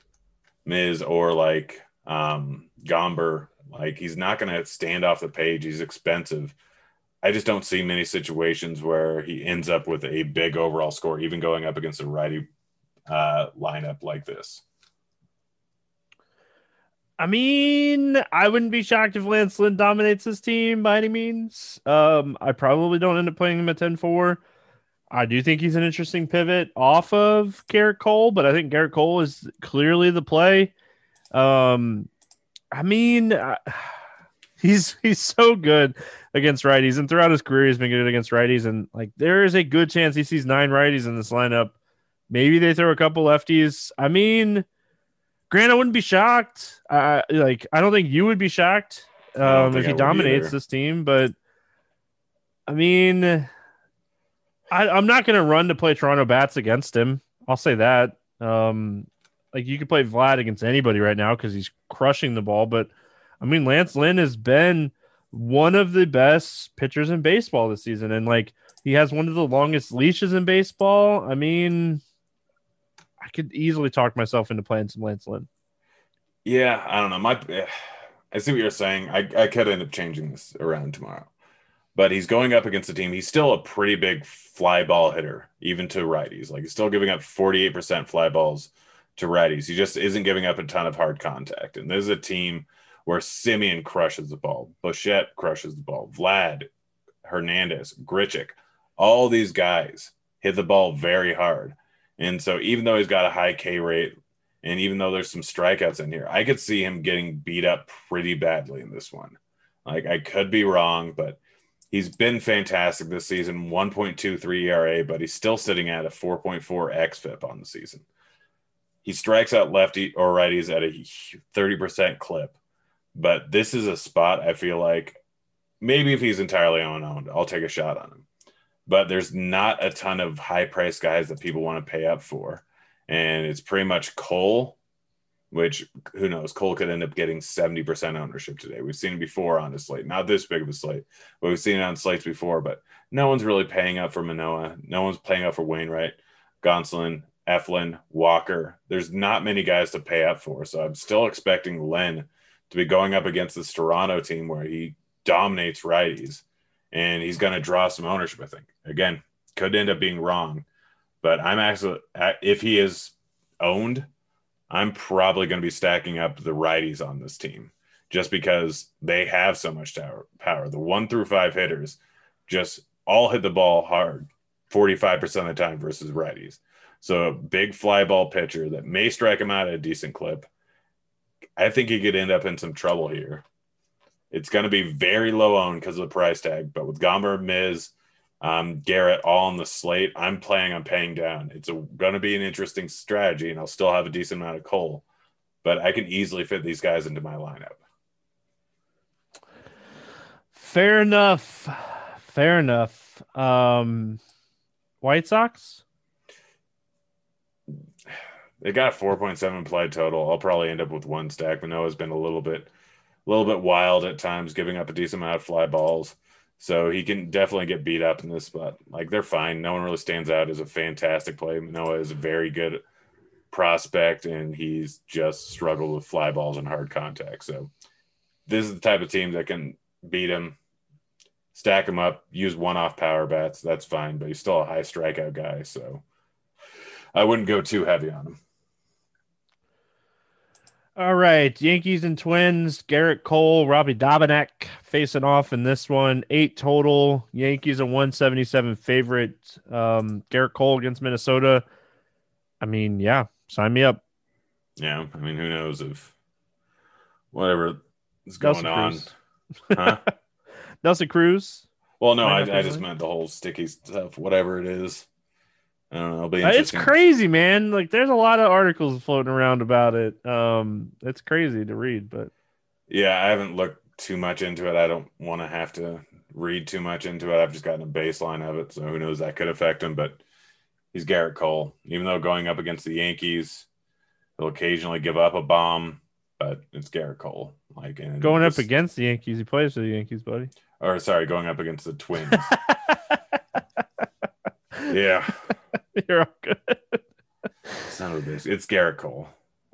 Mize or like um, Gomber. Like he's not going to stand off the page. He's expensive. I just don't see many situations where he ends up with a big overall score, even going up against a righty uh, lineup like this. I mean, I wouldn't be shocked if Lance Lynn dominates his team by any means. Um, I probably don't end up playing him at 10 4. I do think he's an interesting pivot off of Gerrit Cole, but I think Gerrit Cole is clearly the play. Um, I mean, I, he's he's so good against righties, and throughout his career, he's been good against righties. And like, there is a good chance he sees nine righties in this lineup. Maybe they throw a couple lefties. I mean, Grant, I wouldn't be shocked. I like, I don't think you would be shocked um, if he dominates either. this team, but I mean, I, I'm not going to run to play Toronto bats against him. I'll say that. Um, like you could play Vlad against anybody right now because he's crushing the ball, but I mean, Lance Lynn has been one of the best pitchers in baseball this season, and like he has one of the longest leashes in baseball. I mean, I could easily talk myself into playing some Lance Lynn. Yeah, I don't know. My, I see what you're saying. I, I could end up changing this around tomorrow, but he's going up against a team. He's still a pretty big fly ball hitter, even to righties. Like he's still giving up 48% fly balls to righties. He just isn't giving up a ton of hard contact. And this is a team where Semien crushes the ball, Bichette crushes the ball, Vlad, Hernandez, Grichuk, all these guys hit the ball very hard. And so even though he's got a high K rate, and even though there's some strikeouts in here, I could see him getting beat up pretty badly in this one. Like I could be wrong, but he's been fantastic this season 1.23 ERA, but he's still sitting at a 4.4 XFIP on the season. He strikes out lefty or righties at a 30% clip. But this is a spot I feel like maybe if he's entirely unowned, I'll take a shot on him. But there's not a ton of high price guys that people want to pay up for. And it's pretty much Cole, which who knows, Cole could end up getting 70% ownership today. We've seen it before on a slate, not this big of a slate, but we've seen it on slates before. But no one's really paying up for Manoah. No one's paying up for Wainwright, Gonsolin, Eflin, Walker. There's not many guys to pay up for. So I'm still expecting Lynn to be going up against this Toronto team where he dominates righties and he's going to draw some ownership. I think again could end up being wrong, but I'm actually if he is owned, I'm probably going to be stacking up the righties on this team just because they have so much power. The one through five hitters just all hit the ball hard 45% of the time versus righties. So a big fly ball pitcher that may strike him out at a decent clip I think he could end up in some trouble here. It's going to be very low owned because of the price tag, but with Gomber, Mize, um, Garrett all on the slate, I'm planning on paying down. It's going to be an interesting strategy, and I'll still have a decent amount of Cole, but I can easily fit these guys into my lineup. Fair enough. Fair enough. Um, White Sox? They got 4.7 play total. I'll probably end up with one stack. Manoah's been a little bit, a little bit wild at times, giving up a decent amount of fly balls. So he can definitely get beat up in this spot. Like they're fine. No one really stands out as a fantastic play. Manoah is a very good prospect, and he's just struggled with fly balls and hard contact. So this is the type of team that can beat him, stack him up, use one-off power bats. That's fine, but he's still a high strikeout guy. So I wouldn't go too heavy on him. All right, Yankees and Twins. Gerrit Cole, Robbie Dobnak facing off in this one. Eight total. Yankees a one seventy seven favorite. Um, Gerrit Cole against Minnesota. I mean, yeah, sign me up. Yeah, I mean, who knows if whatever is going on. Huh? Nelson Cruz. Well, no, I, I just meant the whole sticky stuff, whatever it is. I don't know. Uh, it's crazy, man. Like there's a lot of articles floating around about it. Um, it's crazy to read, but yeah, I haven't looked too much into it. I don't want to have to read too much into it. I've just gotten a baseline of it, so who knows that could affect him. But he's Gerrit Cole. Even though going up against the Yankees, he'll occasionally give up a bomb, but it's Gerrit Cole. Like going up against the Yankees, he plays for the Yankees, buddy. Or sorry, going up against the Twins. yeah. You're all good. Son of a bitch. It's Gerrit Cole.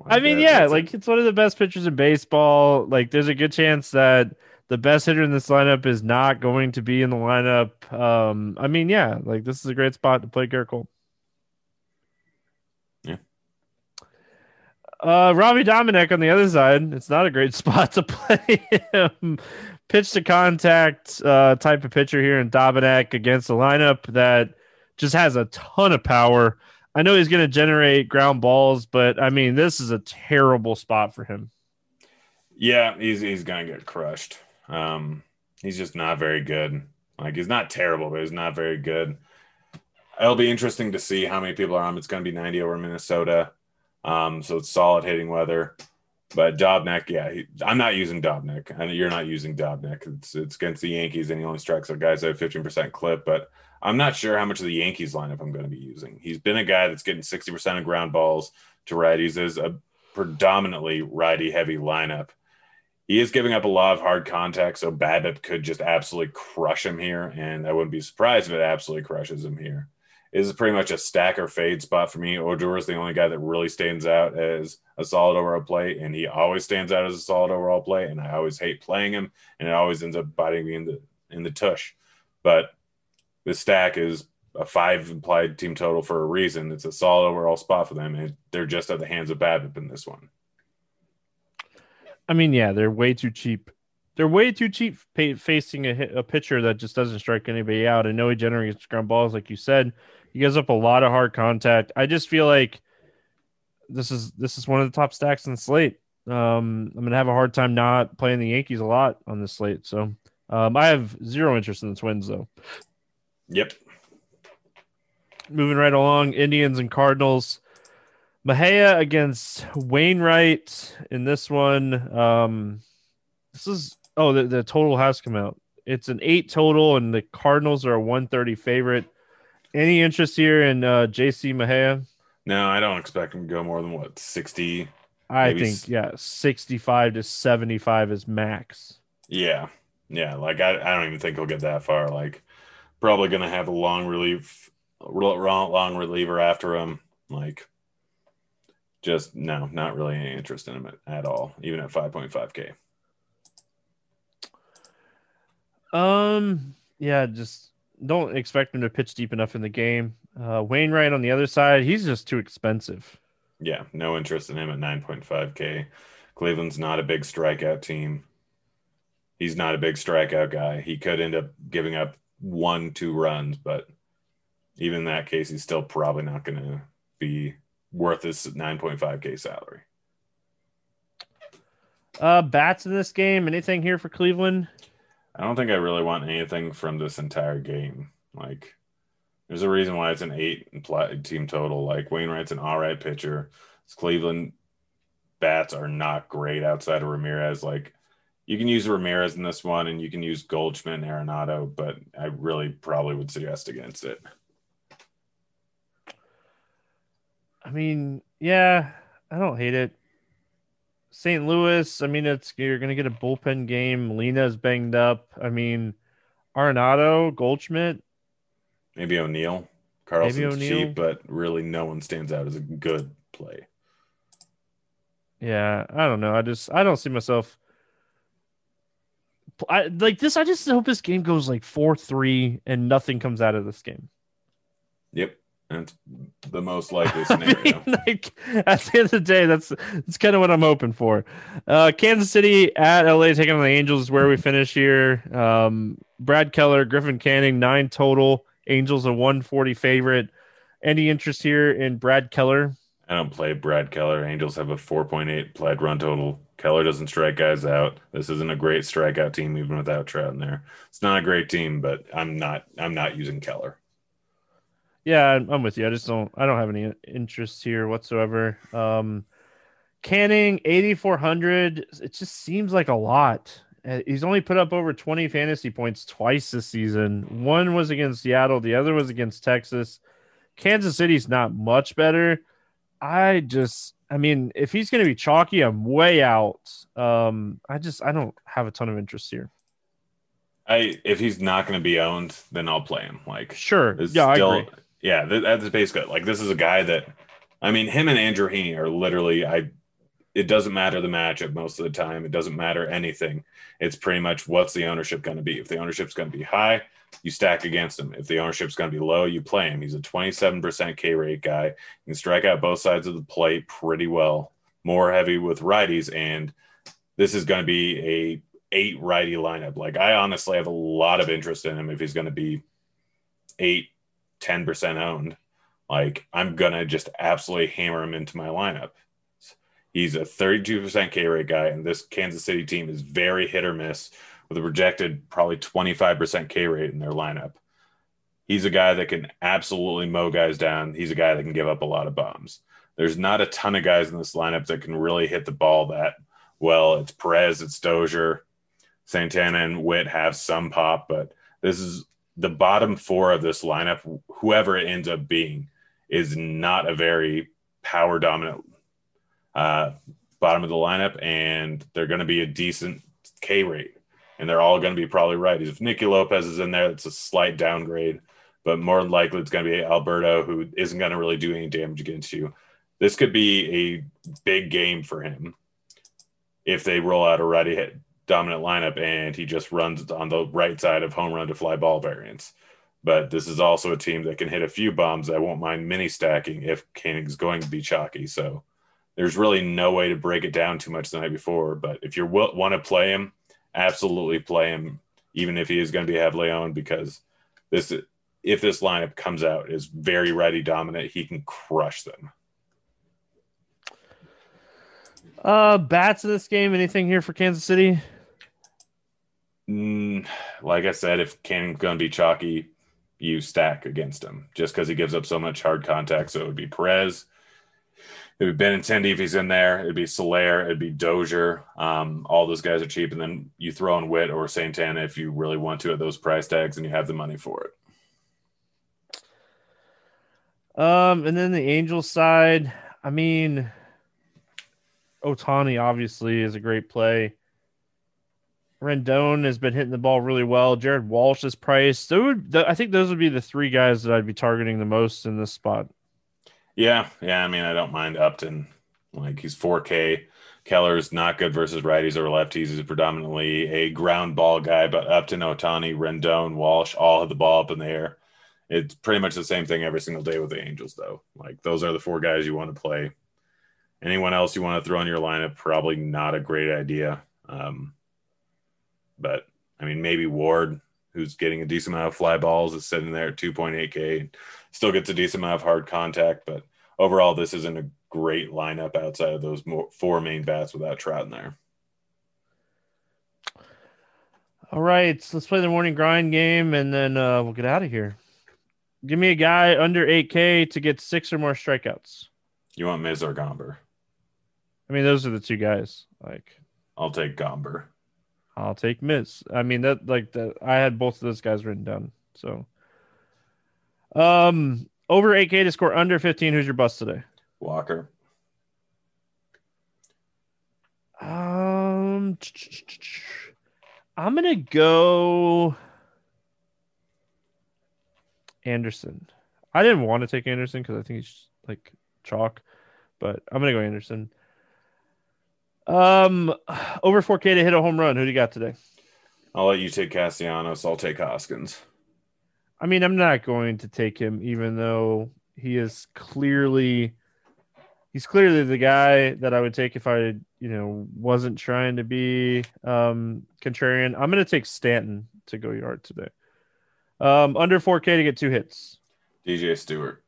I mean, yeah, like it's one of the best pitchers in baseball. Like, there's a good chance that the best hitter in this lineup is not going to be in the lineup. Um, I mean, yeah, like this is a great spot to play Gerrit Cole. Yeah. Uh, Robbie Dobnak on the other side, it's not a great spot to play him. Pitch to contact uh, type of pitcher here in Dobnak against a lineup that just has a ton of power. I know he's going to generate ground balls, but I mean, this is a terrible spot for him. Yeah, he's he's going to get crushed. Um, he's just not very good. Like he's not terrible, but he's not very good. It'll be interesting to see how many people are on. It's going to be 90 over Minnesota. Um, so it's solid hitting weather. But Dobnak, yeah, he, I'm not using Dobnak, and you're not using Dobnak. It's it's against the Yankees, and he only strikes out guys at a 15% clip. But I'm not sure how much of the Yankees lineup I'm going to be using. He's been a guy that's getting 60% of ground balls to righties. Is a predominantly righty heavy lineup. He is giving up a lot of hard contact, so Babbitt could just absolutely crush him here, and I wouldn't be surprised if it absolutely crushes him here is this is pretty much a stack or fade spot for me. Odor is the only guy that really stands out as a solid overall play, and he always stands out as a solid overall play. And I always hate playing him, and it always ends up biting me in the in the tush. But the stack is a five implied team total for a reason. It's a solid overall spot for them, and they're just at the hands of Babbitt in this one. I mean, yeah, they're way too cheap. They're way too cheap pay, facing a, a pitcher that just doesn't strike anybody out. I know he generates ground balls, like you said. He gives up a lot of hard contact. I just feel like this is this is one of the top stacks in the slate. Um, I'm gonna have a hard time not playing the Yankees a lot on this slate. So um, I have zero interest in the Twins though. Yep. Moving right along, Indians and Cardinals. Mejia against Wainwright in this one. Um, this is oh the, the total has come out. It's an eight total, and the Cardinals are a 130 favorite. Any interest here in uh, JC Mejia? No, I don't expect him to go more than what sixty. I think yeah, sixty-five to seventy-five is max. Yeah, yeah. Like I, I don't even think he'll get that far. Like probably gonna have a long relief, long reliever after him. Like just no, not really any interest in him at, at all, even at five point five k. Um, yeah, just don't expect him to pitch deep enough in the game. Uh, Wainwright on the other side, he's just too expensive. Yeah, no interest in him at 9.5K. Cleveland's not a big strikeout team. He's not a big strikeout guy. He could end up giving up one, two runs, but even in that case, he's still probably not going to be worth his 9.5K salary. Uh, bats in this game. Anything here for Cleveland? I don't think I really want anything from this entire game. Like, there's a reason why it's an eight team total. Like, Wainwright's an all right pitcher. It's Cleveland bats are not great outside of Ramirez. Like, you can use Ramirez in this one, and you can use Goldschmidt and Arenado, but I really probably would suggest against it. I mean, yeah, I don't hate it. St. Louis, I mean, it's you're gonna get a bullpen game. Lena's banged up. I mean, Arenado, Goldschmidt, maybe O'Neill. Carlson's maybe cheap, but really no one stands out as a good play. Yeah, I don't know. I just I don't see myself. I like this. I just hope this game goes like four three and nothing comes out of this game. Yep. That's the most likely scenario. I mean, like, at the end of the day, that's that's kind of what I'm hoping for. Uh, Kansas City at LA taking on the Angels is where we finish here. Um, Brad Keller, Griffin Canning, nine total. Angels a 140 favorite. Any interest here in Brad Keller? I don't play Brad Keller. Angels have a 4.8 played run total. Keller doesn't strike guys out. This isn't a great strikeout team, even without Trout in there. It's not a great team, but I'm not. I'm not using Keller. Yeah, I'm with you. I just don't. I don't have any interest here whatsoever. Um, Canning 8400. It just seems like a lot. Uh, he's only put up over 20 fantasy points twice this season. One was against Seattle. The other was against Texas. Kansas City's not much better. I just, I mean, if he's going to be chalky, I'm way out. Um, I just, I don't have a ton of interest here. I if he's not going to be owned, then I'll play him. Like sure, yeah, still, I agree yeah, that's basically like this is a guy that I mean, him and Andrew Heaney are literally I. It doesn't matter the matchup most of the time. It doesn't matter anything. It's pretty much what's the ownership going to be. If the ownership's going to be high, you stack against him. If the ownership's going to be low, you play him. He's a 27% K rate guy. He can strike out both sides of the plate pretty well. More heavy with righties, and this is going to be a eight righty lineup. Like I honestly have a lot of interest in him if he's going to be eight 10% owned, like I'm gonna just absolutely hammer him into my lineup. He's a 32% K rate guy, and this Kansas City team is very hit or miss with a projected probably 25% K rate in their lineup. He's a guy that can absolutely mow guys down. He's a guy that can give up a lot of bombs. There's not a ton of guys in this lineup that can really hit the ball that well. It's Perez, it's Dozier, Santana, and Witt have some pop, but this is the bottom four of this lineup. Whoever it ends up being is not a very power dominant uh, bottom of the lineup, and they're going to be a decent K rate, and they're all going to be probably right. If Nicky Lopez is in there, it's a slight downgrade, but more likely it's going to be Alberto, who isn't going to really do any damage against you. This could be a big game for him if they roll out a ready hit dominant lineup and he just runs on the right side of home run to fly ball variants. But this is also a team that can hit a few bombs. I won't mind mini stacking if Canning's going to be chalky. So there's really no way to break it down too much the night before. But if you want to play him, absolutely play him, even if he is going to be heavily owned, because this if this lineup comes out is very righty dominant, he can crush them. Uh, bats in this game. Anything here for Kansas City? Mm, like I said, if Canning's going to be chalky, you stack against him just because he gives up so much hard contact. So it would be Perez, it would be Benintendi if he's in there. It'd be Soler. It'd be Dozier. Um, all those guys are cheap. And then you throw in Witt or Santana if you really want to at those price tags and you have the money for it. Um, and then the Angels side, I mean, Ohtani obviously is a great play. Rendon has been hitting the ball really well. Jared Walsh is priced. Would, I think those would be the three guys that I'd be targeting the most in this spot. Yeah, yeah. I mean, I don't mind Upton. Like he's 4K. Keller's not good versus righties or lefties. He's predominantly a ground ball guy, but Upton, Ohtani, Rendon, Walsh all have the ball up in the air. It's pretty much the same thing every single day with the Angels, though. Like those are the four guys you want to play. Anyone else you want to throw in your lineup, probably not a great idea. Um, but I mean, maybe Ward, who's getting a decent amount of fly balls, is sitting there at 2.8K still gets a decent amount of hard contact, but overall, this isn't a great lineup outside of those more, four main bats without Trout in there. All right, so let's play the morning grind game, and then uh, we'll get out of here. Give me a guy under 8K to get six or more strikeouts. You want Mize or Gomber? I mean, those are the two guys. Like, I'll take Gomber. I'll take Mize. I mean, that like that. I had both of those guys written down. So um, over 8K to score under 15. Who's your bust today? Walker. Um, I'm gonna go Anderson. I didn't want to take Anderson because I think he's like chalk, but I'm gonna go Anderson. Um, over 4K to hit a home run. Who do you got today? I'll let you take Castellanos. I'll take Hoskins. I mean, I'm not going to take him, even though he is clearly he's clearly the guy that I would take if I, you know, wasn't trying to be um, contrarian. I'm going to take Stanton to go yard today. Um, under 4K to get two hits. DJ Stewart.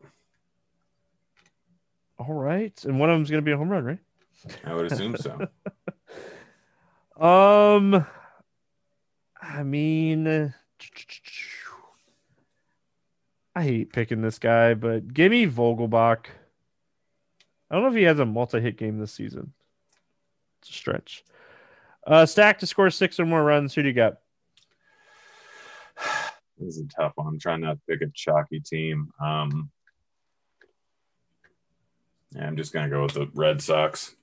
All right, and one of them's going to be a home run, right? I would assume so. um, I mean. I hate picking this guy, but give me Vogelbach. I don't know if he has a multi-hit game this season. It's a stretch. Uh, stack to score six or more runs. Who do you got? This is a tough one. I'm trying not to pick a chalky team. Um, yeah, I'm just gonna go with the Red Sox.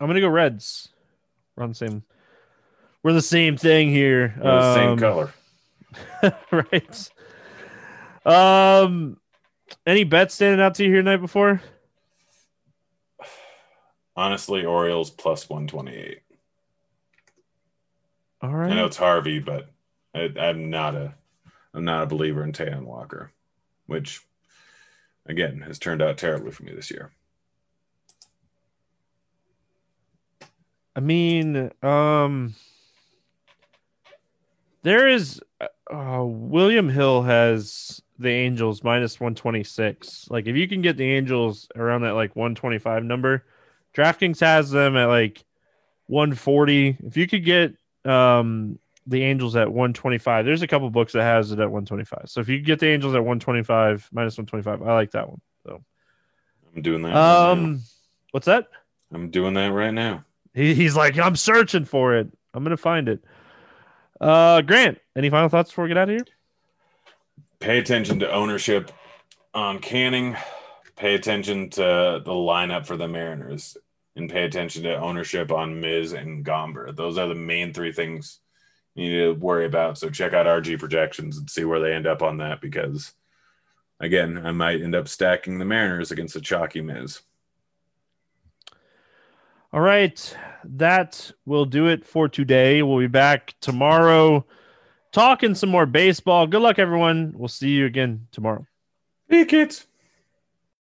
I'm gonna go Reds. We're on the same. We're the same thing here. The same um, color. right. Um, any bets standing out to you here night before? Honestly, Orioles plus one twenty eight. All right. I know it's Harvey, but I, am not a I'm not a believer in Taijuan Walker, which again has turned out terribly for me this year. I mean, um, there is uh, William Hill has the Angels minus 126. Like if you can get the Angels around that like 125 number, DraftKings has them at like 140. If you could get um, the Angels at 125. There's a couple books that has it at 125. So if you get the Angels at 125 minus 125, I like that one. So I'm doing that. Um, now. what's that? I'm doing that right now. He, he's like, I'm searching for it. I'm gonna find it. Uh, Grant, any final thoughts before we get out of here? Pay attention to ownership on Canning. Pay attention to the lineup for the Mariners, and pay attention to ownership on Mize and Gomber. Those are the main three things you need to worry about. So check out RG projections and see where they end up on that because, again, I might end up stacking the Mariners against the chalky Mize. All right. That will do it for today. We'll be back tomorrow talking some more baseball. Good luck, everyone. We'll see you again tomorrow. Hey, kids.